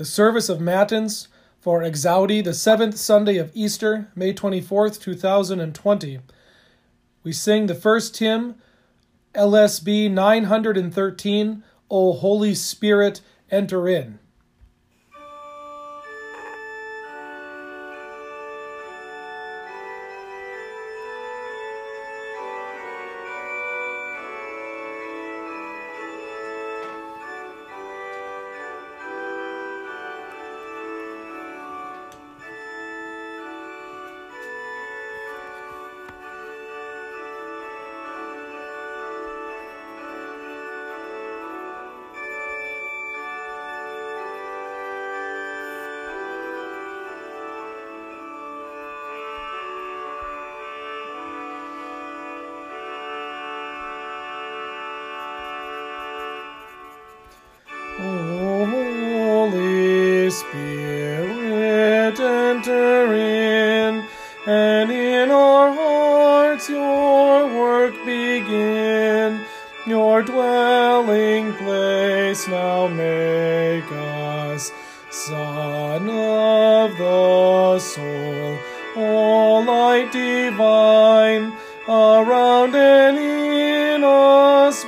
the service of Matins for Exaudi, the seventh Sunday of Easter, May 24th, 2020. We sing the first hymn, LSB 913, O Holy Spirit, enter in.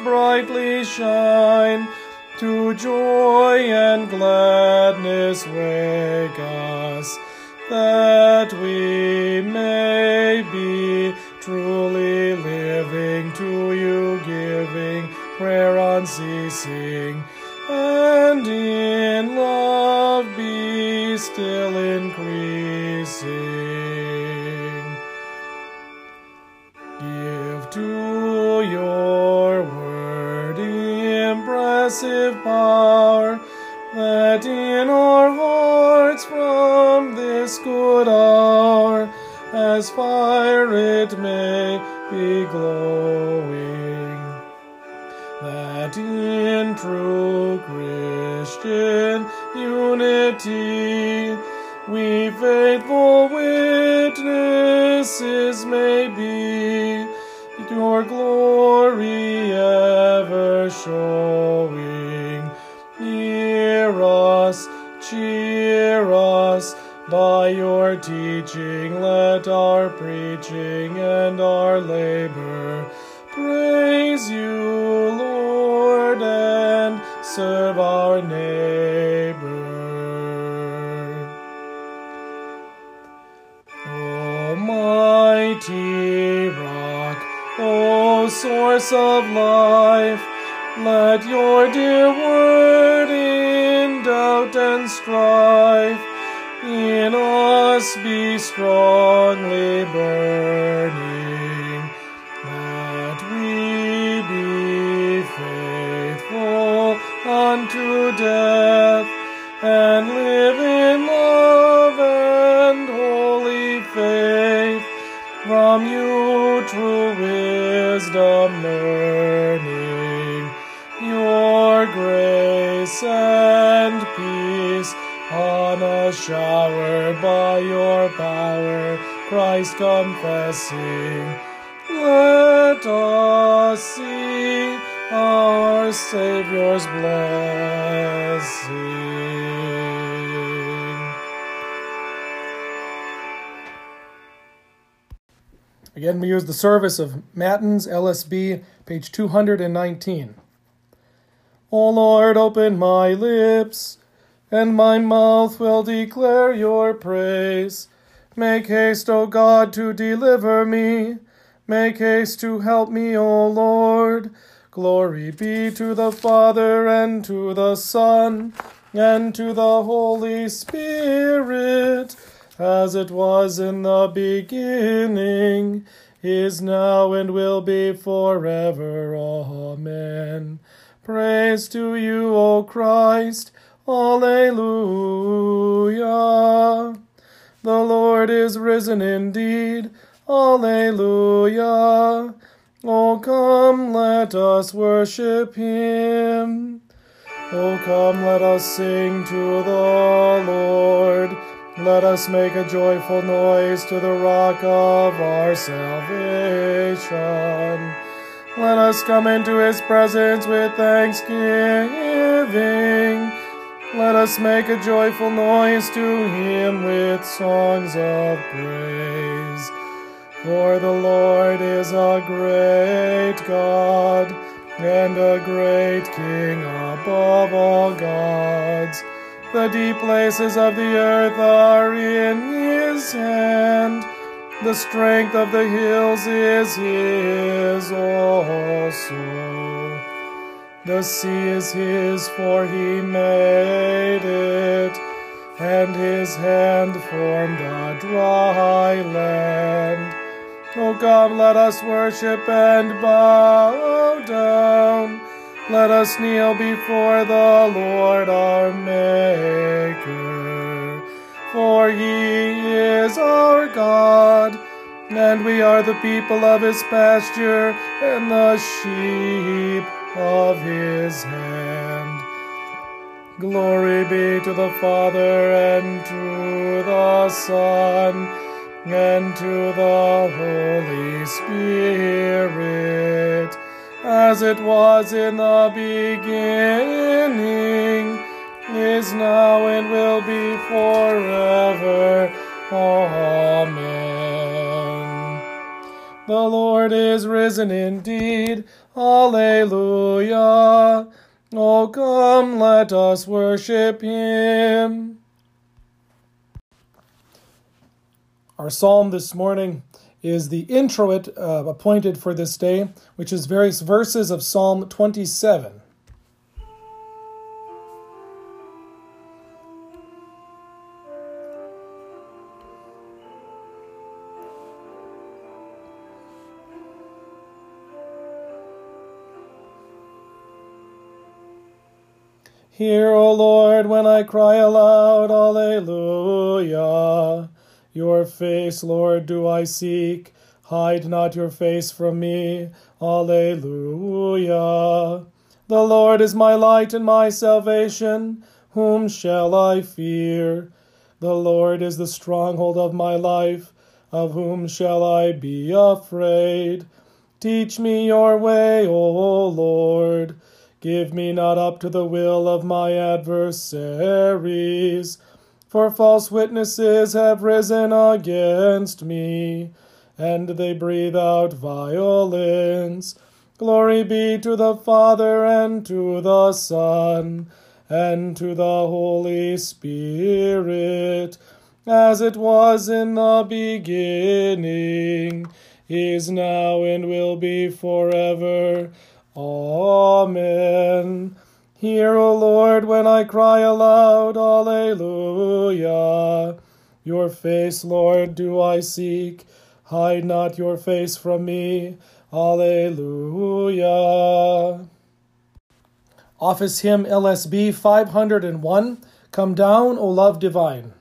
Brightly shine to joy and gladness wake us, that we may be truly living to you, giving prayer unceasing, and in love be still increasing. Power, that in our hearts from this good hour, as fire it may be glowing, that in true Christian unity we faithful witnesses may be your glory ever showing. By your teaching. Let our preaching and our labor praise you, Lord, and serve our neighbor. Almighty Rock, O source of life, let your dear word in doubt and strife in us be strongly burning, that we be faithful unto death and live in love and holy faith. From you true wisdom learning your grace showered by your power Christ confessing let us see our Savior's blessing. Again, we use the service of Matins, LSB, page 219. O Lord, open my lips, and my mouth will declare your praise. Make haste, O God, to deliver me. Make haste to help me, O Lord. Glory be to the Father, and to the Son, and to the Holy Spirit, as it was in the beginning, is now, and will be forever. Amen. Praise to you, O Christ. Alleluia. The Lord is risen indeed. Alleluia. O come, let us worship him. O come, let us sing to the Lord. Let us make a joyful noise to the rock of our salvation. Let us come into his presence with thanksgiving Let us make a joyful noise to him with songs of praise. For the Lord is a great God and a great King above all gods. The deep places of the earth are in his hand. The strength of the hills is his also. The sea is his, for he made it, and his hand formed a dry land. O come, let us worship and bow down. Let us kneel before the Lord our Maker. For he is our God, and we are the people of his pasture and the sheep of his hand. Glory be to the Father and to the Son and to the Holy Spirit, as it was in the beginning, is now, and will be forever. Amen. The Lord is risen indeed. Alleluia. Oh, come, let us worship him. Our psalm this morning is the introit uh, appointed for this day, which is various verses of Psalm 27. Hear, O Lord, when I cry aloud, Alleluia. Your face, Lord, do I seek. Hide not your face from me. Alleluia. The Lord is my light and my salvation. Whom shall I fear? The Lord is the stronghold of my life. Of whom shall I be afraid? Teach me your way, O Lord. Give me not up to the will of my adversaries, for false witnesses have risen against me, and they breathe out violence. Glory be to the Father, and to the Son, and to the Holy Spirit, as it was in the beginning, is now, and will be forever. Amen. Hear, O Lord, when I cry aloud, Alleluia. Your face, Lord, do I seek. Hide not your face from me. Alleluia. Office Hymn LSB 501 Come Down, O Love Divine.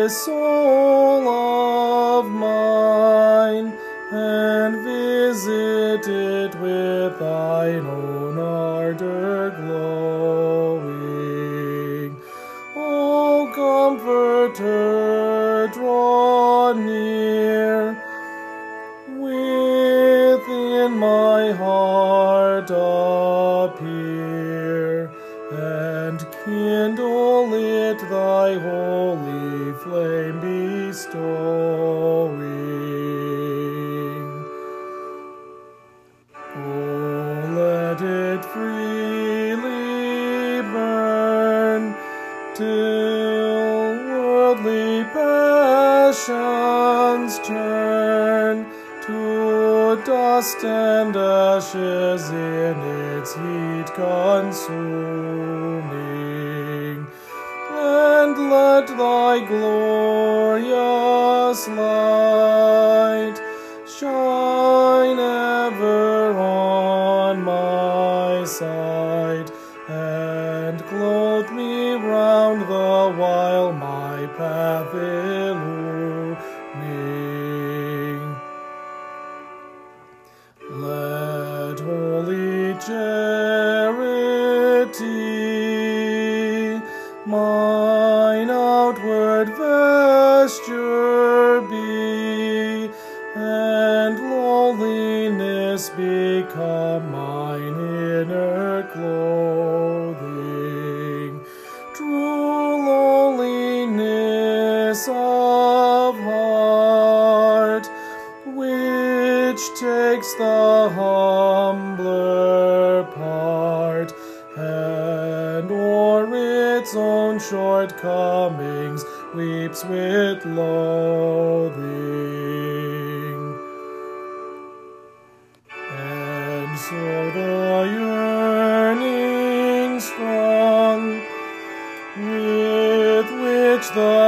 Thou let it freely burn, till worldly passions turn to dust and ashes in its heat consuming. And let thy glorious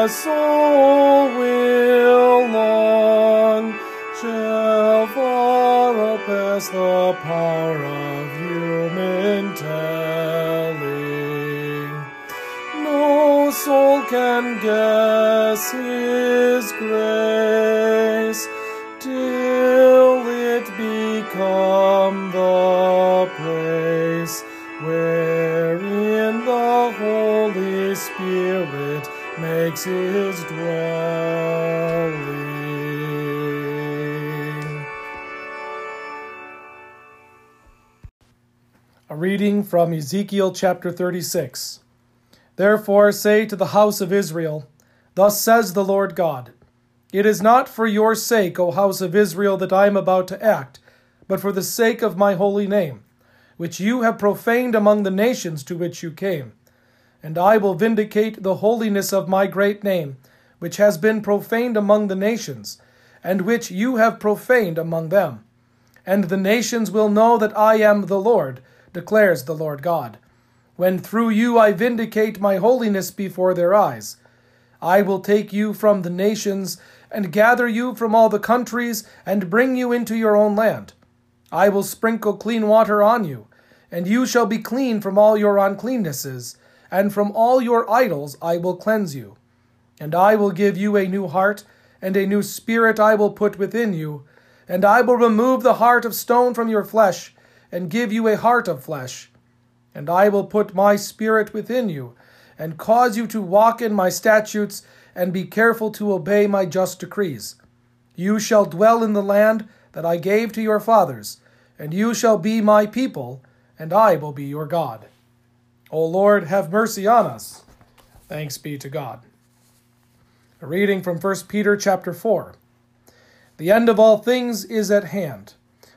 the soul will long shall far outpass the power of human telling. No soul can guess reading from Ezekiel chapter 36. Therefore say to the house of Israel, Thus says the Lord God It is not for your sake, O house of Israel, that I am about to act, but for the sake of my holy name, which you have profaned among the nations to which you came. And I will vindicate the holiness of my great name, which has been profaned among the nations, and which you have profaned among them. And the nations will know that I am the Lord, declares the Lord God, when through you I vindicate my holiness before their eyes. I will take you from the nations, and gather you from all the countries, and bring you into your own land. I will sprinkle clean water on you, and you shall be clean from all your uncleannesses, and from all your idols I will cleanse you. And I will give you a new heart, and a new spirit I will put within you, and I will remove the heart of stone from your flesh, and give you a heart of flesh. And I will put my spirit within you, and cause you to walk in my statutes, and be careful to obey my just decrees. You shall dwell in the land that I gave to your fathers, and you shall be my people, and I will be your God. O Lord, have mercy on us. Thanks be to God. A reading from 1 Peter chapter 4. The end of all things is at hand.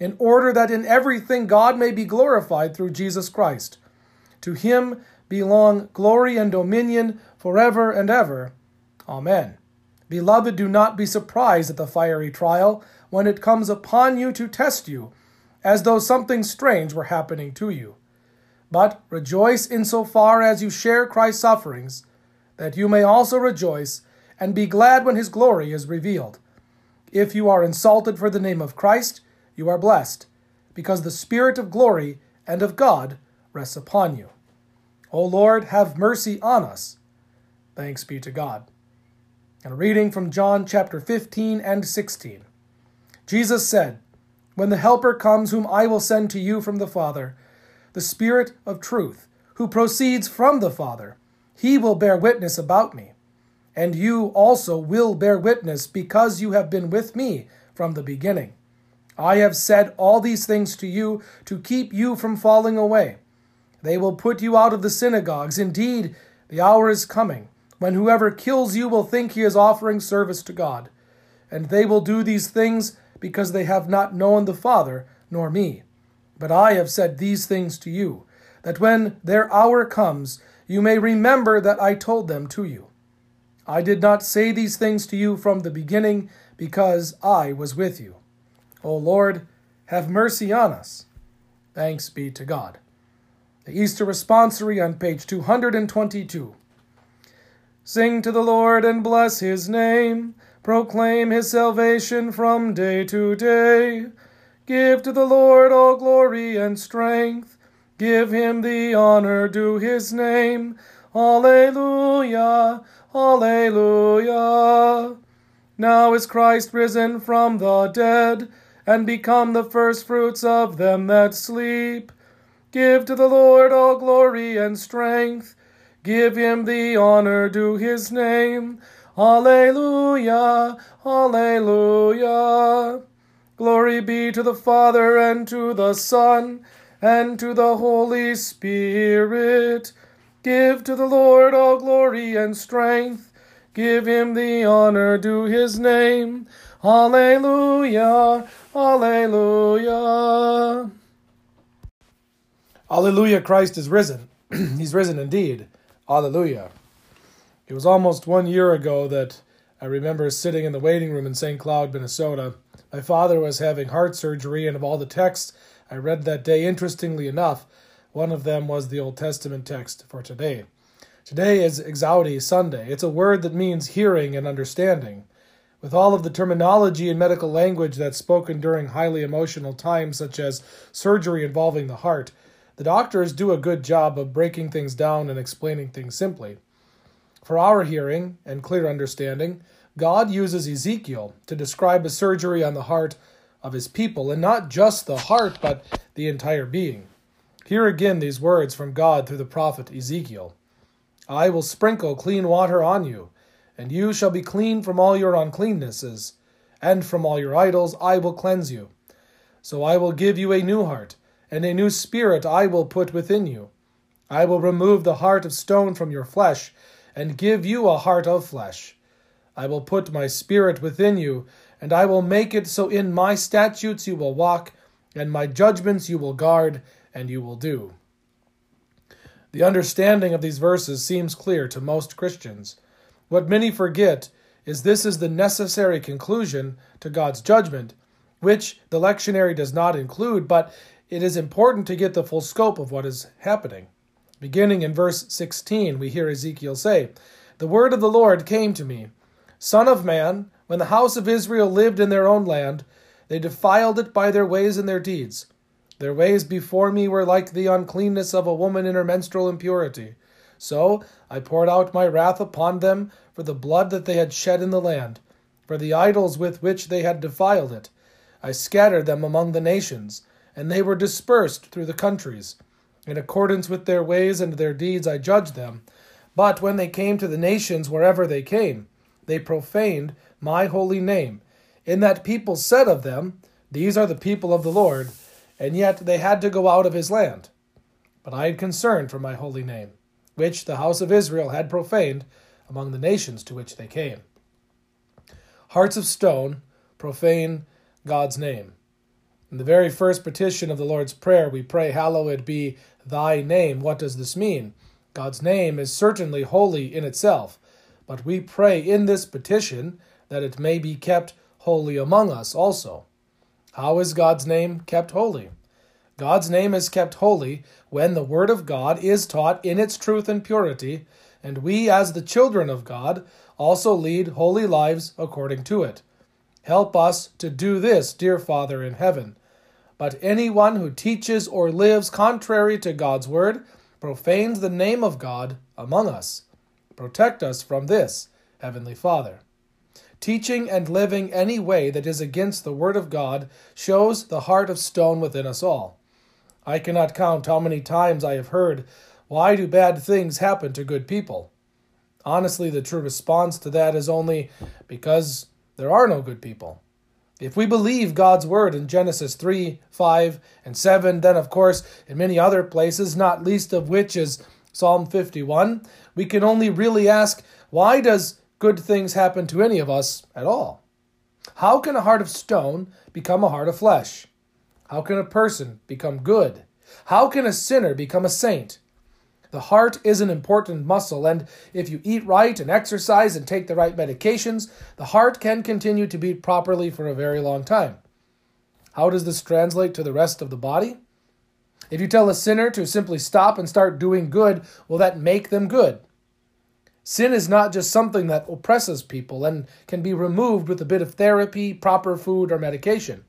in order that in everything God may be glorified through Jesus Christ. To him belong glory and dominion forever and ever. Amen. Beloved, do not be surprised at the fiery trial when it comes upon you to test you, as though something strange were happening to you. But rejoice insofar as you share Christ's sufferings, that you may also rejoice and be glad when his glory is revealed. If you are insulted for the name of Christ, you are blessed, because the Spirit of glory and of God rests upon you. O Lord, have mercy on us. Thanks be to God. And a reading from John chapter 15 and 16. Jesus said, When the Helper comes, whom I will send to you from the Father, the Spirit of truth, who proceeds from the Father, he will bear witness about me. And you also will bear witness because you have been with me from the beginning. I have said all these things to you to keep you from falling away. They will put you out of the synagogues. Indeed, the hour is coming when whoever kills you will think he is offering service to God. And they will do these things because they have not known the Father nor me. But I have said these things to you, that when their hour comes, you may remember that I told them to you. I did not say these things to you from the beginning because I was with you. O Lord, have mercy on us. Thanks be to God. The Easter Responsory on page 222. Sing to the Lord and bless his name. Proclaim his salvation from day to day. Give to the Lord all glory and strength. Give him the honor due his name. Alleluia, Alleluia. Now is Christ risen from the dead, and become the firstfruits of them that sleep. Give to the Lord all glory and strength. Give him the honor due his name. Alleluia, Alleluia. Glory be to the Father and to the Son and to the Holy Spirit. Give to the Lord all glory and strength. Give him the honor due his name. Alleluia, Alleluia. Alleluia, Christ is risen. He's risen indeed. Alleluia. It was almost one year ago that I remember sitting in the waiting room in St. Cloud, Minnesota. My father was having heart surgery, and of all the texts I read that day, interestingly enough, one of them was the Old Testament text for today. Today is Exaudi Sunday. It's a word that means hearing and understanding. With all of the terminology and medical language that's spoken during highly emotional times, such as surgery involving the heart, the doctors do a good job of breaking things down and explaining things simply. For our hearing and clear understanding, God uses Ezekiel to describe a surgery on the heart of his people, and not just the heart, but the entire being. Hear again these words from God through the prophet Ezekiel I will sprinkle clean water on you, and you shall be clean from all your uncleannesses, and from all your idols I will cleanse you. So I will give you a new heart, and a new spirit I will put within you. I will remove the heart of stone from your flesh, and give you a heart of flesh. I will put my spirit within you, and I will make it so in my statutes you will walk, and my judgments you will guard, and you will do. The understanding of these verses seems clear to most Christians. What many forget is this is the necessary conclusion to God's judgment, which the lectionary does not include, but it is important to get the full scope of what is happening. Beginning in verse 16, we hear Ezekiel say, The word of the Lord came to me Son of man, when the house of Israel lived in their own land, they defiled it by their ways and their deeds. Their ways before me were like the uncleanness of a woman in her menstrual impurity. So I poured out my wrath upon them for the blood that they had shed in the land, for the idols with which they had defiled it. I scattered them among the nations, and they were dispersed through the countries. In accordance with their ways and their deeds I judged them. But when they came to the nations wherever they came, they profaned my holy name, in that people said of them, These are the people of the Lord, and yet they had to go out of his land. But I had concern for my holy name, which the house of Israel had profaned among the nations to which they came. Hearts of stone profane God's name. In the very first petition of the Lord's Prayer, we pray, Hallowed be thy name. What does this mean? God's name is certainly holy in itself, but we pray in this petition that it may be kept holy among us also. How is God's name kept holy? God's name is kept holy when the Word of God is taught in its truth and purity, and we, as the children of God, also lead holy lives according to it. Help us to do this, dear Father in heaven. But anyone who teaches or lives contrary to God's Word profanes the name of God among us. Protect us from this, Heavenly Father. Teaching and living any way that is against the Word of God shows the heart of stone within us all. I cannot count how many times I have heard, Why do bad things happen to good people? Honestly, the true response to that is only because there are no good people. If we believe God's word in Genesis 3, 5, and 7, then of course in many other places, not least of which is Psalm 51, we can only really ask why does good things happen to any of us at all? How can a heart of stone become a heart of flesh? How can a person become good? How can a sinner become a saint? The heart is an important muscle, and if you eat right and exercise and take the right medications, the heart can continue to beat properly for a very long time. How does this translate to the rest of the body? If you tell a sinner to simply stop and start doing good, will that make them good? Sin is not just something that oppresses people and can be removed with a bit of therapy, proper food, or medication.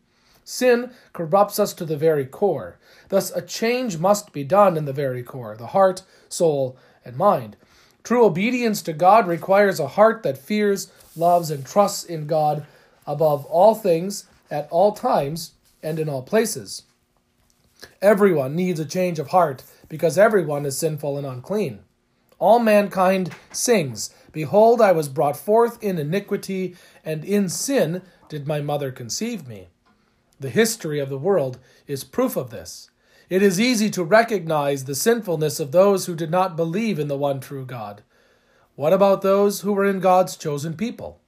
Sin corrupts us to the very core. Thus, a change must be done in the very core the heart, soul, and mind. True obedience to God requires a heart that fears, loves, and trusts in God above all things, at all times, and in all places. Everyone needs a change of heart because everyone is sinful and unclean. All mankind sings, Behold, I was brought forth in iniquity, and in sin did my mother conceive me. The history of the world is proof of this. It is easy to recognize the sinfulness of those who did not believe in the one true God. What about those who were in God's chosen people?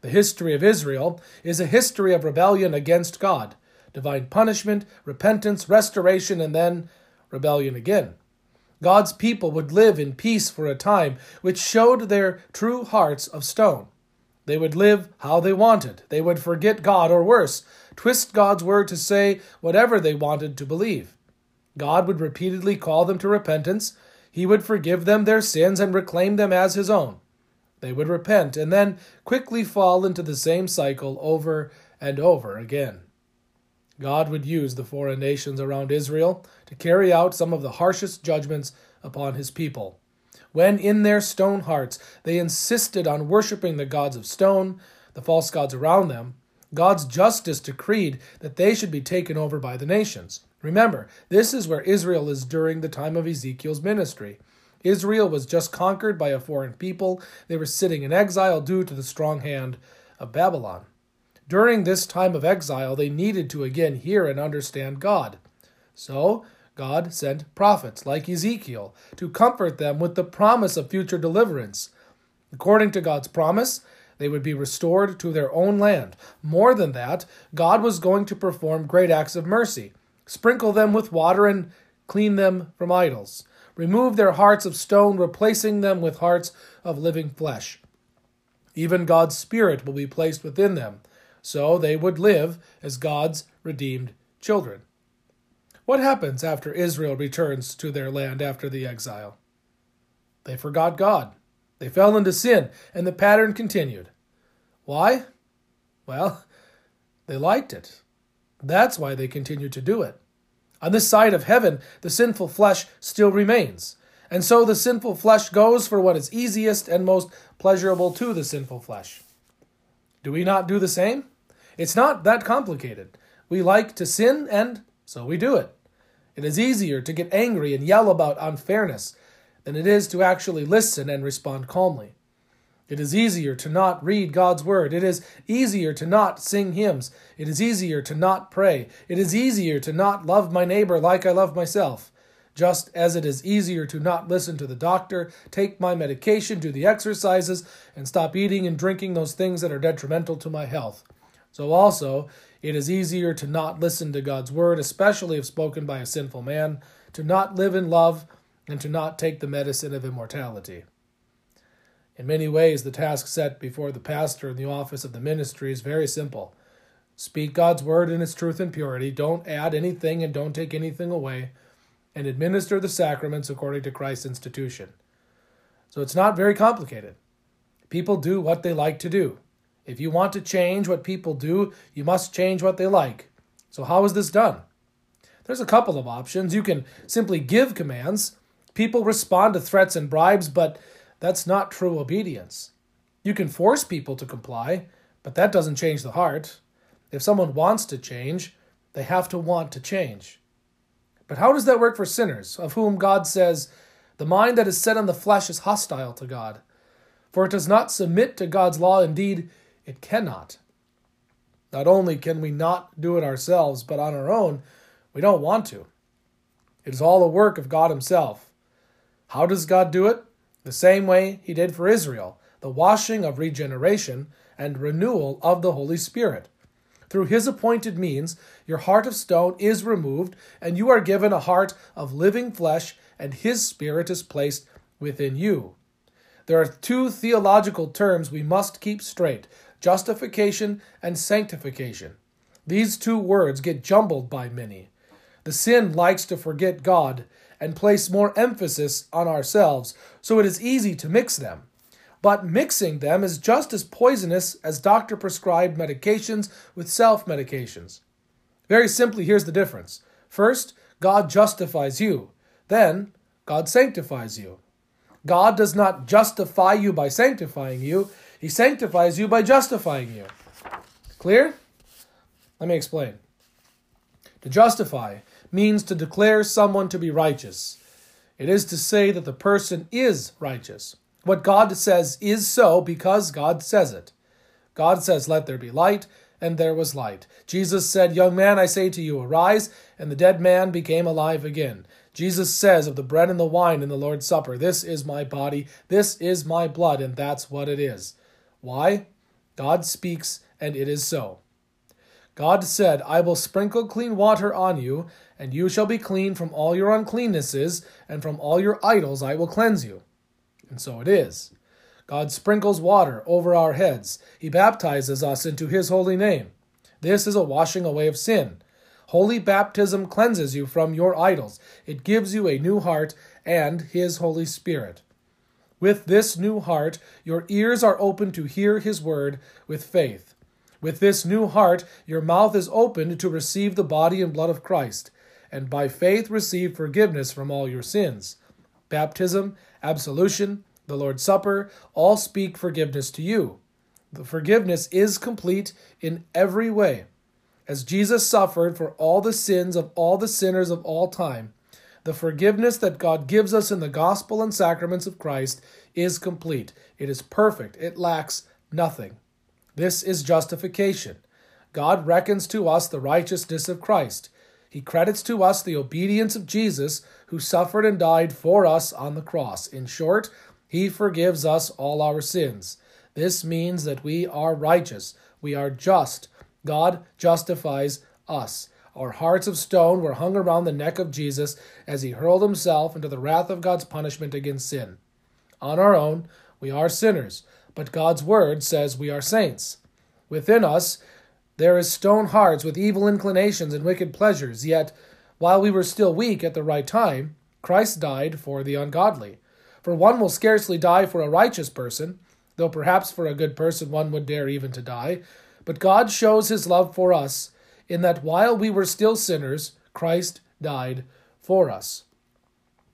The history of Israel is a history of rebellion against God, divine punishment, repentance, restoration, and then rebellion again. God's people would live in peace for a time, which showed their true hearts of stone. They would live how they wanted. They would forget God, or worse, twist God's word to say whatever they wanted to believe. God would repeatedly call them to repentance. He would forgive them their sins and reclaim them as his own. They would repent and then quickly fall into the same cycle over and over again. God would use the foreign nations around Israel to carry out some of the harshest judgments upon his people when in their stone hearts they insisted on worshiping the gods of stone, the false gods around them, God's justice decreed that they should be taken over by the nations. Remember, this is where Israel is during the time of Ezekiel's ministry. Israel was just conquered by a foreign people. They were sitting in exile due to the strong hand of Babylon. During this time of exile, they needed to again hear and understand God. So, God sent prophets like Ezekiel to comfort them with the promise of future deliverance. According to God's promise, they would be restored to their own land. More than that, God was going to perform great acts of mercy, sprinkle them with water, and clean them from idols, remove their hearts of stone, replacing them with hearts of living flesh. Even God's Spirit will be placed within them, so they would live as God's redeemed children. What happens after Israel returns to their land after the exile? They forgot God. They fell into sin, and the pattern continued. Why? Well, they liked it. That's why they continued to do it. On this side of heaven, the sinful flesh still remains. And so the sinful flesh goes for what is easiest and most pleasurable to the sinful flesh. Do we not do the same? It's not that complicated. We like to sin, and so we do it. It is easier to get angry and yell about unfairness than it is to actually listen and respond calmly. It is easier to not read God's word. It is easier to not sing hymns. It is easier to not pray. It is easier to not love my neighbor like I love myself. Just as it is easier to not listen to the doctor, take my medication, do the exercises, and stop eating and drinking those things that are detrimental to my health. So also, it is easier to not listen to God's word, especially if spoken by a sinful man, to not live in love, and to not take the medicine of immortality. In many ways, the task set before the pastor in the office of the ministry is very simple. Speak God's word in its truth and purity, don't add anything and don't take anything away, and administer the sacraments according to Christ's institution. So it's not very complicated. People do what they like to do. If you want to change what people do, you must change what they like. So, how is this done? There's a couple of options. You can simply give commands. People respond to threats and bribes, but that's not true obedience. You can force people to comply, but that doesn't change the heart. If someone wants to change, they have to want to change. But how does that work for sinners, of whom God says, The mind that is set on the flesh is hostile to God, for it does not submit to God's law. Indeed, it cannot. Not only can we not do it ourselves, but on our own, we don't want to. It is all the work of God Himself. How does God do it? The same way He did for Israel the washing of regeneration and renewal of the Holy Spirit. Through His appointed means, your heart of stone is removed, and you are given a heart of living flesh, and His Spirit is placed within you. There are two theological terms we must keep straight justification and sanctification. These two words get jumbled by many. The sin likes to forget God and place more emphasis on ourselves, so it is easy to mix them. But mixing them is just as poisonous as doctor prescribed medications with self medications. Very simply, here's the difference. First, God justifies you. Then, God sanctifies you. God does not justify you by sanctifying you, He sanctifies you by justifying you. Clear? Let me explain. To justify means to declare someone to be righteous. It is to say that the person is righteous. What God says is so because God says it. God says, Let there be light, and there was light. Jesus said, Young man, I say to you, arise, and the dead man became alive again. Jesus says of the bread and the wine in the Lord's Supper, This is my body, this is my blood, and that's what it is. Why? God speaks, and it is so. God said, I will sprinkle clean water on you, and you shall be clean from all your uncleannesses, and from all your idols I will cleanse you. And so it is. God sprinkles water over our heads. He baptizes us into His holy name. This is a washing away of sin. Holy baptism cleanses you from your idols. It gives you a new heart and His Holy Spirit. With this new heart, your ears are open to hear His word with faith. With this new heart, your mouth is opened to receive the body and blood of Christ, and by faith receive forgiveness from all your sins. Baptism, absolution, the Lord's Supper all speak forgiveness to you. The forgiveness is complete in every way. As Jesus suffered for all the sins of all the sinners of all time, the forgiveness that God gives us in the gospel and sacraments of Christ is complete. It is perfect. It lacks nothing. This is justification. God reckons to us the righteousness of Christ. He credits to us the obedience of Jesus, who suffered and died for us on the cross. In short, he forgives us all our sins. This means that we are righteous, we are just. God justifies us. Our hearts of stone were hung around the neck of Jesus as he hurled himself into the wrath of God's punishment against sin. On our own, we are sinners but God's word says we are saints. Within us, there is stone hearts with evil inclinations and wicked pleasures, yet, while we were still weak at the right time, Christ died for the ungodly. For one will scarcely die for a righteous person, though perhaps for a good person one would dare even to die. But God shows his love for us in that while we were still sinners, Christ died for us.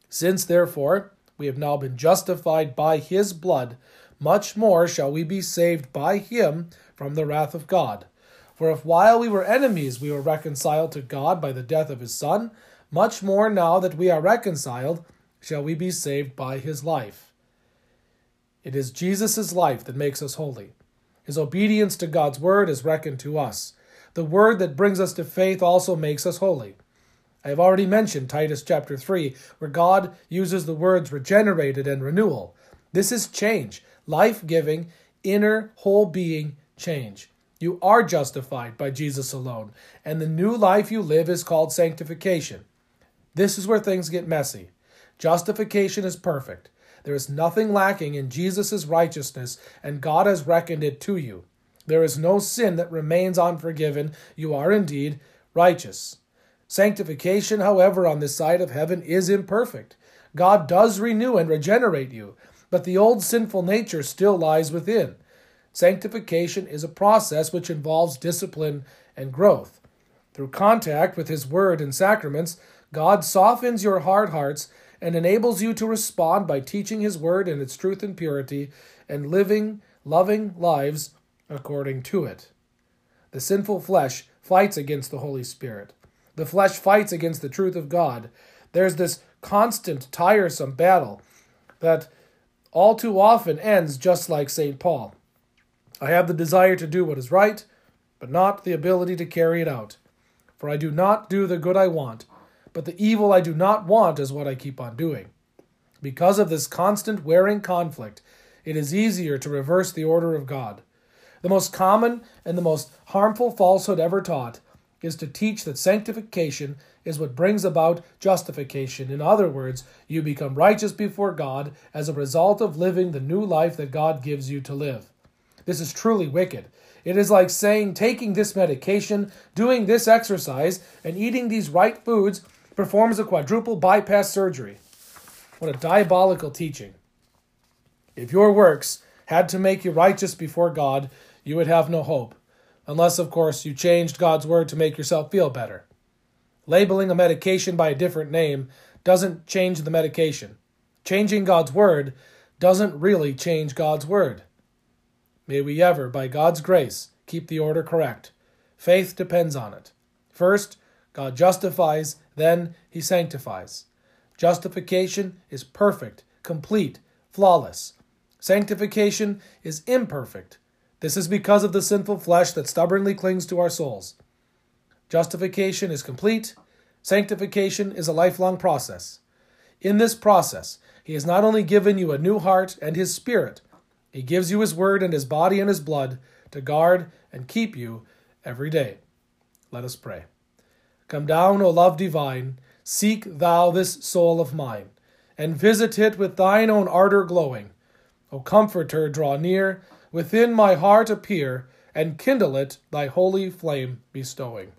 Since, therefore, we have now been justified by his blood, much more shall we be saved by him from the wrath of God. For if while we were enemies we were reconciled to God by the death of his Son, much more now that we are reconciled shall we be saved by his life. It is Jesus' life that makes us holy. His obedience to God's word is reckoned to us. The word that brings us to faith also makes us holy. I have already mentioned Titus chapter 3, where God uses the words regenerated and renewal. This is change life giving, inner, whole being change. You are justified by Jesus alone, and the new life you live is called sanctification. This is where things get messy. Justification is perfect. There is nothing lacking in Jesus' righteousness, and God has reckoned it to you. There is no sin that remains unforgiven. You are indeed righteous. Sanctification, however, on this side of heaven is imperfect. God does renew and regenerate you, but the old sinful nature still lies within. Sanctification is a process which involves discipline and growth. Through contact with His Word and sacraments, God softens your hard hearts and enables you to respond by teaching His Word in its truth and purity and living loving lives according to it. The sinful flesh fights against the Holy Spirit. The flesh fights against the truth of God. There's this constant, tiresome battle that all too often ends just like St. Paul. I have the desire to do what is right, but not the ability to carry it out. For I do not do the good I want, but the evil I do not want is what I keep on doing. Because of this constant wearing conflict, it is easier to reverse the order of God. The most common and the most harmful falsehood ever taught is to teach that sanctification is what brings about justification. In other words, you become righteous before God as a result of living the new life that God gives you to live. This is truly wicked. It is like saying taking this medication, doing this exercise, and eating these right foods performs a quadruple bypass surgery. What a diabolical teaching. If your works had to make you righteous before God, you would have no hope, unless, of course, you changed God's word to make yourself feel better. Labeling a medication by a different name doesn't change the medication. Changing God's word doesn't really change God's word. May we ever, by God's grace, keep the order correct. Faith depends on it. First, God justifies, then, He sanctifies. Justification is perfect, complete, flawless. Sanctification is imperfect. This is because of the sinful flesh that stubbornly clings to our souls. Justification is complete, sanctification is a lifelong process. In this process, He has not only given you a new heart and His Spirit, He gives you His Word and His body and His blood to guard and keep you every day. Let us pray. Come down, O love divine, seek thou this soul of mine, and visit it with thine own ardor glowing. O Comforter, draw near within my heart appear, and kindle it thy holy flame bestowing.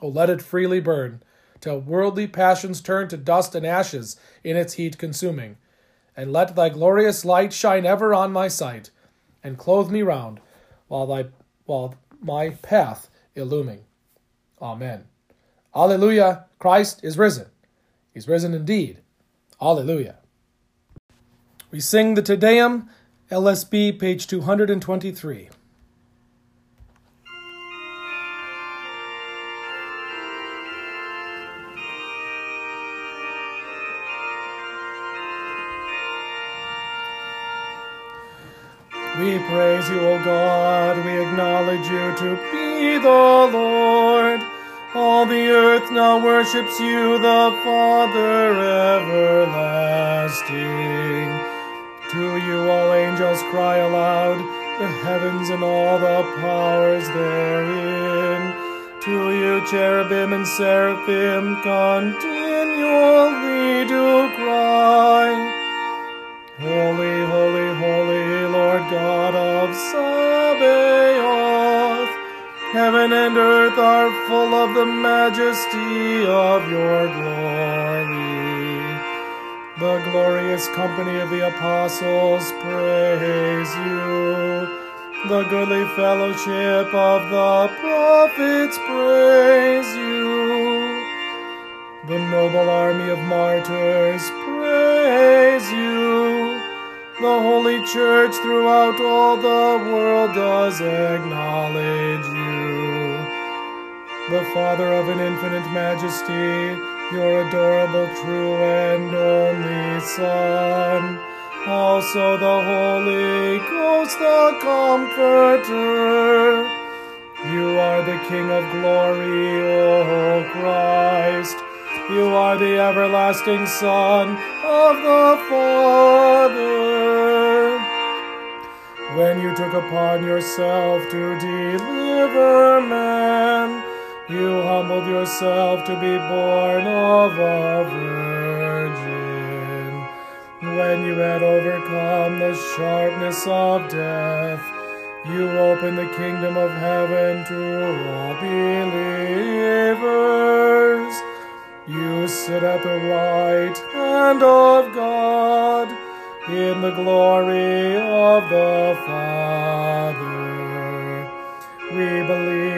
O let it freely burn, till worldly passions turn to dust and ashes in its heat consuming. And let thy glorious light shine ever on my sight, and clothe me round, while thy while my path illuming. Amen. Alleluia, Christ is risen. He's risen indeed. Alleluia. We sing the Te Deum LSB, page 223. God, we acknowledge you to be the Lord. All the earth now worships you, the Father everlasting. To you all angels cry aloud, the heavens and all the powers therein. To you cherubim and seraphim continually do cry. Holy, holy, holy, Lord God of Sabaoth. Heaven and earth are full of the majesty of your glory. The glorious company of the apostles praise you. The goodly fellowship of the prophets praise you. The noble army of martyrs praise you. The holy church throughout all the world does acknowledge you. The Father of an infinite majesty, your adorable, true, and only Son, also the Holy Ghost, the Comforter. You are the King of glory, O Christ. You are the everlasting Son of the Father. When you took upon yourself to deliver man, you humbled yourself to be born of a virgin. When you had overcome the sharpness of death, you opened the kingdom of heaven to all believers. You sit at the right hand of God in the glory of the Father. We believe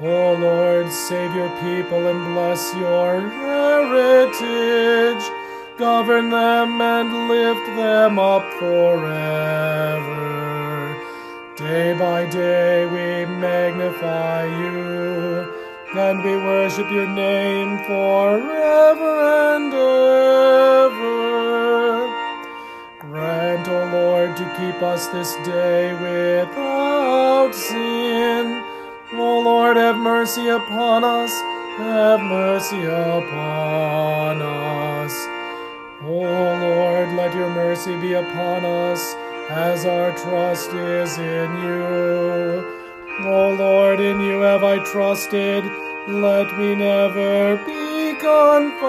O Lord, save your people and bless your heritage. Govern them and lift them up forever. Day by day we magnify you, and we worship your name forever and ever. Grant, O Lord, to keep us this day without sin. O Lord, have mercy upon us, have mercy upon us. O Lord, let your mercy be upon us, as our trust is in you. O Lord, in you have I trusted, let me never be confounded.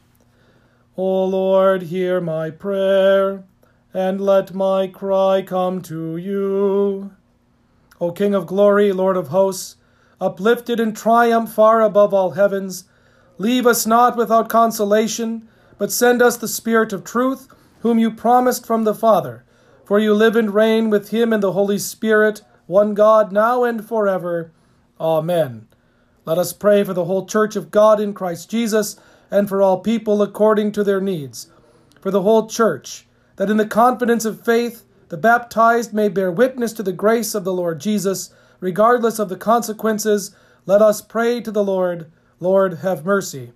O Lord, hear my prayer, and let my cry come to you. O King of glory, Lord of hosts, uplifted in triumph far above all heavens, Leave us not without consolation, but send us the Spirit of truth, whom you promised from the Father. For you live and reign with him in the Holy Spirit, one God, now and forever. Amen. Let us pray for the whole Church of God in Christ Jesus, and for all people according to their needs. For the whole Church, that in the confidence of faith the baptized may bear witness to the grace of the Lord Jesus, regardless of the consequences, let us pray to the Lord. Lord, have mercy.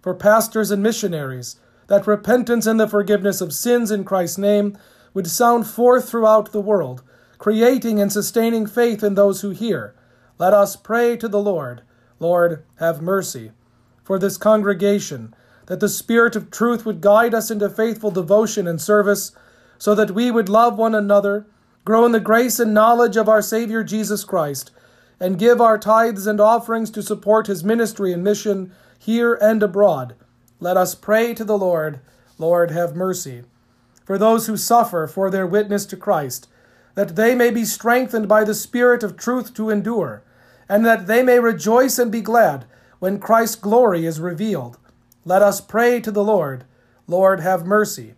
For pastors and missionaries, that repentance and the forgiveness of sins in Christ's name would sound forth throughout the world, creating and sustaining faith in those who hear. Let us pray to the Lord. Lord, have mercy. For this congregation, that the Spirit of truth would guide us into faithful devotion and service, so that we would love one another, grow in the grace and knowledge of our Savior Jesus Christ, and give our tithes and offerings to support his ministry and mission here and abroad. Let us pray to the Lord. Lord, have mercy. For those who suffer for their witness to Christ, that they may be strengthened by the Spirit of truth to endure, and that they may rejoice and be glad when Christ's glory is revealed. Let us pray to the Lord. Lord, have mercy.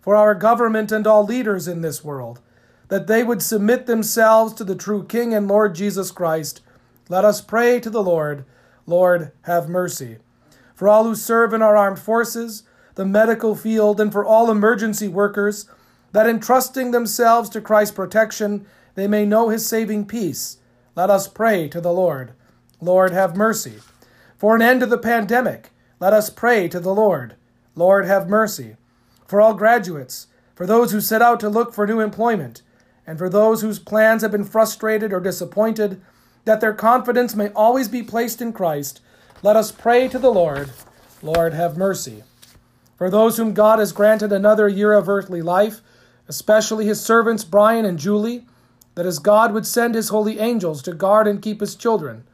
For our government and all leaders in this world, that they would submit themselves to the true King and Lord Jesus Christ. Let us pray to the Lord. Lord, have mercy. For all who serve in our armed forces, the medical field, and for all emergency workers, that entrusting themselves to Christ's protection, they may know his saving peace. Let us pray to the Lord. Lord, have mercy. For an end to the pandemic, let us pray to the Lord. Lord, have mercy. For all graduates, for those who set out to look for new employment, and for those whose plans have been frustrated or disappointed, that their confidence may always be placed in Christ, let us pray to the Lord. Lord, have mercy. For those whom God has granted another year of earthly life, especially his servants Brian and Julie, that as God would send his holy angels to guard and keep his children,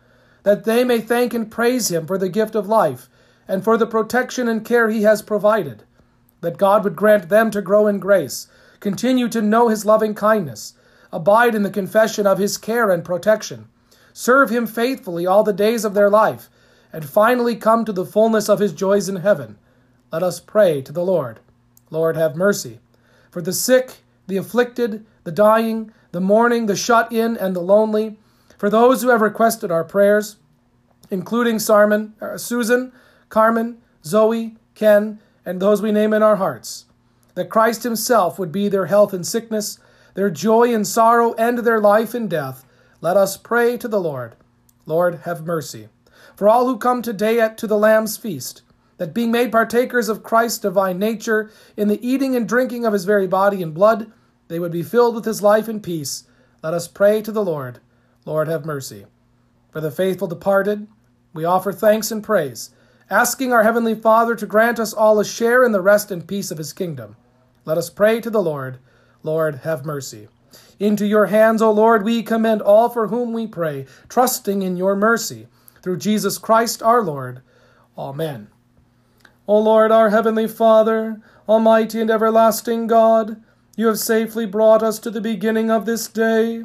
that they may thank and praise him for the gift of life and for the protection and care he has provided, that God would grant them to grow in grace continue to know his loving kindness, abide in the confession of his care and protection, serve him faithfully all the days of their life, and finally come to the fullness of his joys in heaven. Let us pray to the Lord. Lord, have mercy. For the sick, the afflicted, the dying, the mourning, the shut in, and the lonely, for those who have requested our prayers, including Sarman, uh, Susan, Carmen, Zoe, Ken, and those we name in our hearts. That Christ Himself would be their health and sickness, their joy and sorrow, and their life and death. Let us pray to the Lord. Lord, have mercy. For all who come today at, to the Lamb's feast, that being made partakers of Christ's divine nature in the eating and drinking of his very body and blood, they would be filled with his life and peace. Let us pray to the Lord. Lord, have mercy. For the faithful departed, we offer thanks and praise, asking our Heavenly Father to grant us all a share in the rest and peace of his kingdom. Let us pray to the Lord. Lord, have mercy. Into your hands, O Lord, we commend all for whom we pray, trusting in your mercy. Through Jesus Christ our Lord. Amen. O Lord, our heavenly Father, almighty and everlasting God, you have safely brought us to the beginning of this day.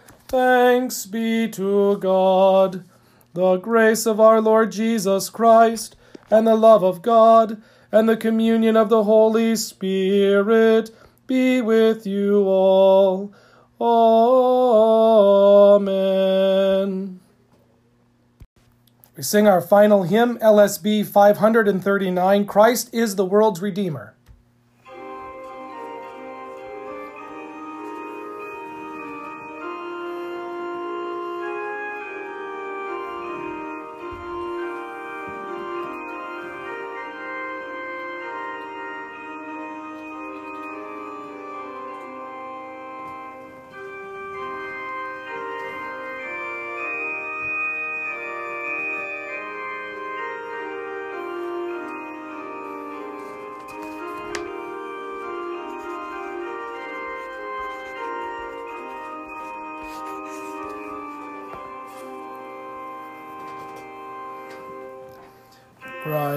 Thanks be to God. The grace of our Lord Jesus Christ, and the love of God, and the communion of the Holy Spirit be with you all. Amen. We sing our final hymn, LSB 539 Christ is the world's Redeemer.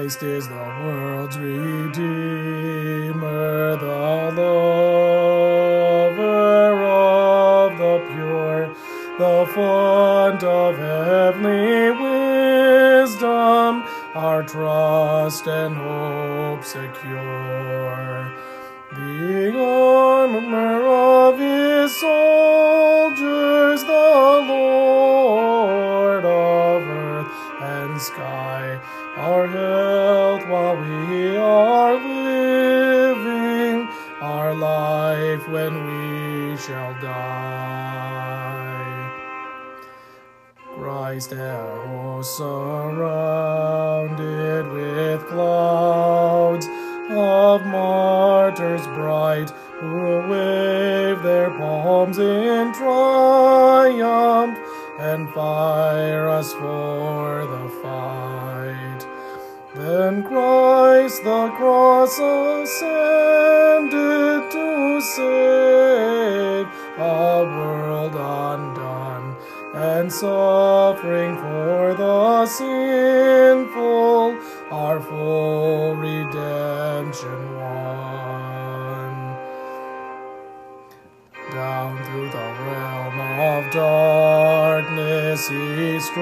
Christ is the world's Redeemer, the lover of the pure, the font of heavenly wisdom, our trust and hope secure. The armor martyrs bright, who wave their palms in triumph and fire us for the fight. Then Christ the cross ascended to save a world undone and suffering for the sinful, he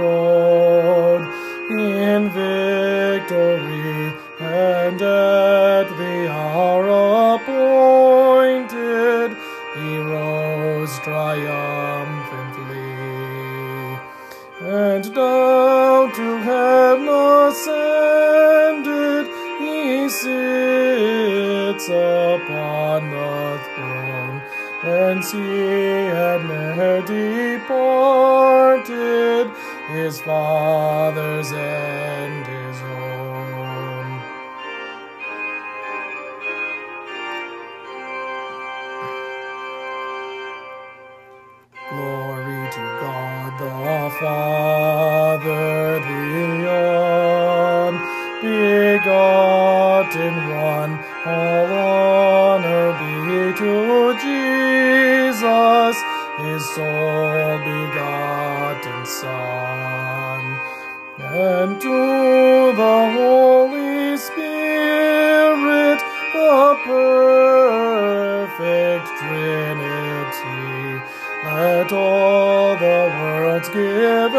in victory, and at the hour appointed he rose triumphantly, and down to heaven ascended he sits upon the throne, whence he had ne'er departed, his Father's and give